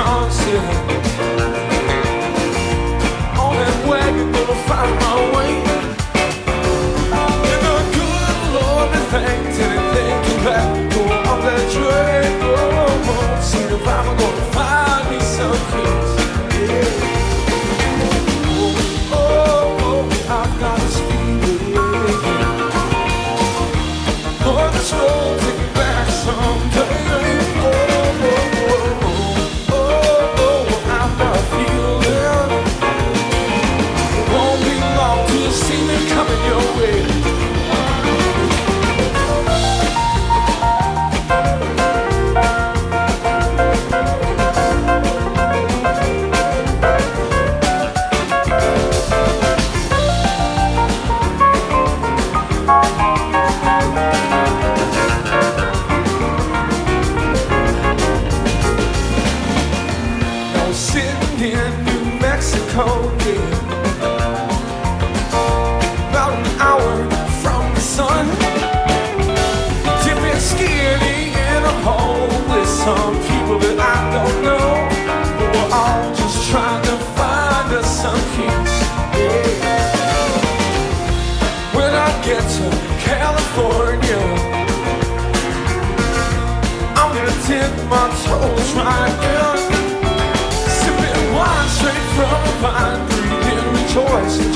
Wisconsin. Mexico, yeah. About an hour from the sun. Dipping skinny in a hole with some people that I don't know. But we're all just trying to find us some peace. Yeah. When I get to California, I'm gonna dip my toes right in.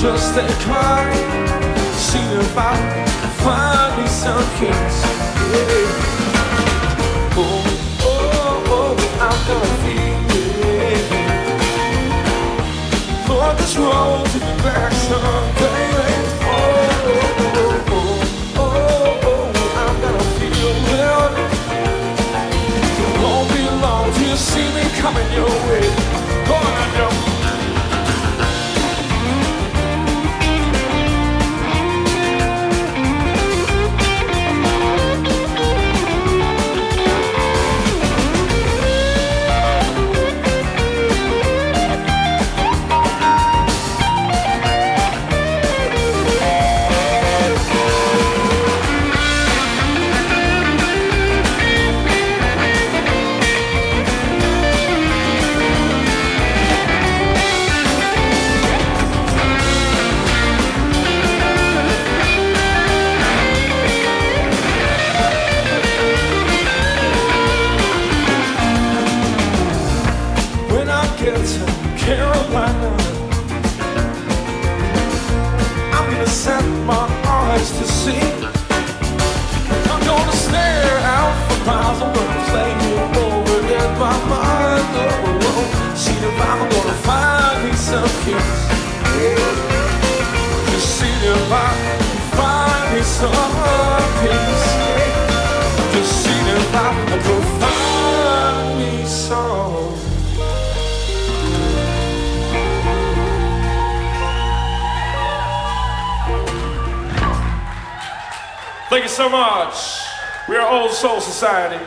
Just that climb. See if I can find me some peace. Yeah. Oh, oh, oh, I'm gonna feel it. Lord, this road to be back someday. Oh, oh, oh, oh, oh, I'm. It won't be long till you see me coming your way. Carolina, I'm gonna set my eyes to see. I'm gonna stare out for miles. I'm gonna play it over in my mind. Oh, oh, oh. see if I'm gonna find me some peace. Just see if I can find me some peace. Just see if I can find me some. Thank you so much. We are Old Soul Society.